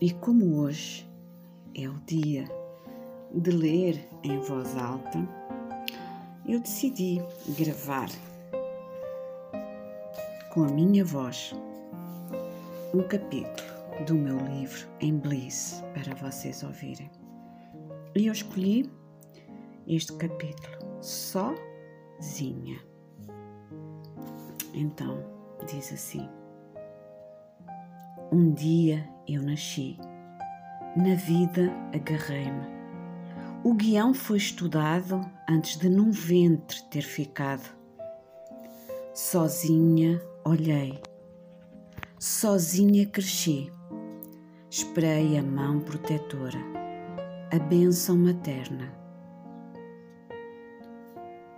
E como hoje é o dia de ler em voz alta, eu decidi gravar com a minha voz um capítulo do meu livro em Bliss para vocês ouvirem. E eu escolhi este capítulo sozinha. Então, diz assim: Um dia eu nasci, na vida agarrei-me. O guião foi estudado antes de num ventre ter ficado. Sozinha olhei, sozinha cresci. Esperei a mão protetora, a bênção materna.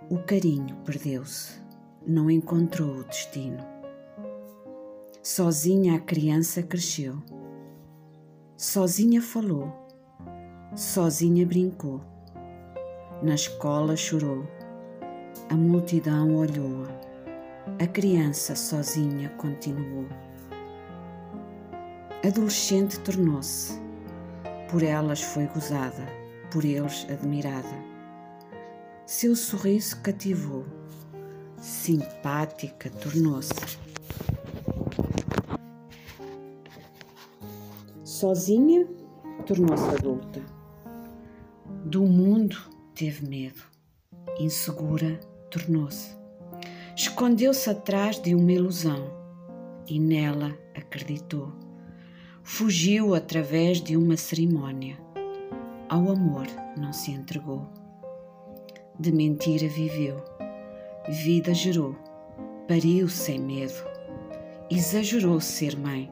O carinho perdeu-se, não encontrou o destino. Sozinha a criança cresceu, sozinha falou, sozinha brincou, na escola chorou, a multidão olhou-a, a criança sozinha continuou. Adolescente tornou-se, por elas foi gozada, por eles admirada. Seu sorriso cativou, simpática tornou-se. Sozinha tornou-se adulta. Do mundo teve medo, insegura tornou-se. Escondeu-se atrás de uma ilusão e nela acreditou. Fugiu através de uma cerimônia. Ao amor não se entregou. De mentira viveu, vida gerou, pariu sem medo, exagerou ser mãe.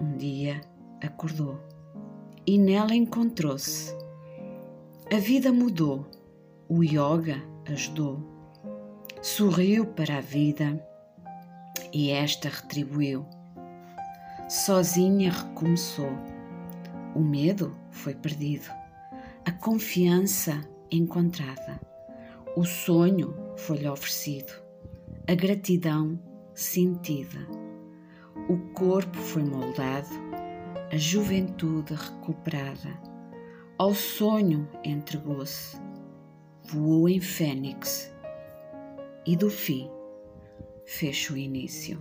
Um dia acordou e nela encontrou-se. A vida mudou, o yoga ajudou. Sorriu para a vida e esta retribuiu. Sozinha recomeçou. O medo foi perdido, a confiança encontrada. O sonho foi-lhe oferecido, a gratidão sentida. O corpo foi moldado, a juventude recuperada. Ao sonho entregou-se, voou em fênix e do fim fez o início.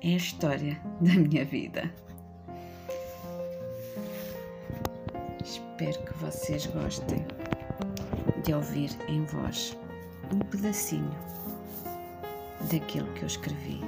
É a história da minha vida. Espero que vocês gostem de ouvir em voz um pedacinho daquilo que eu escrevi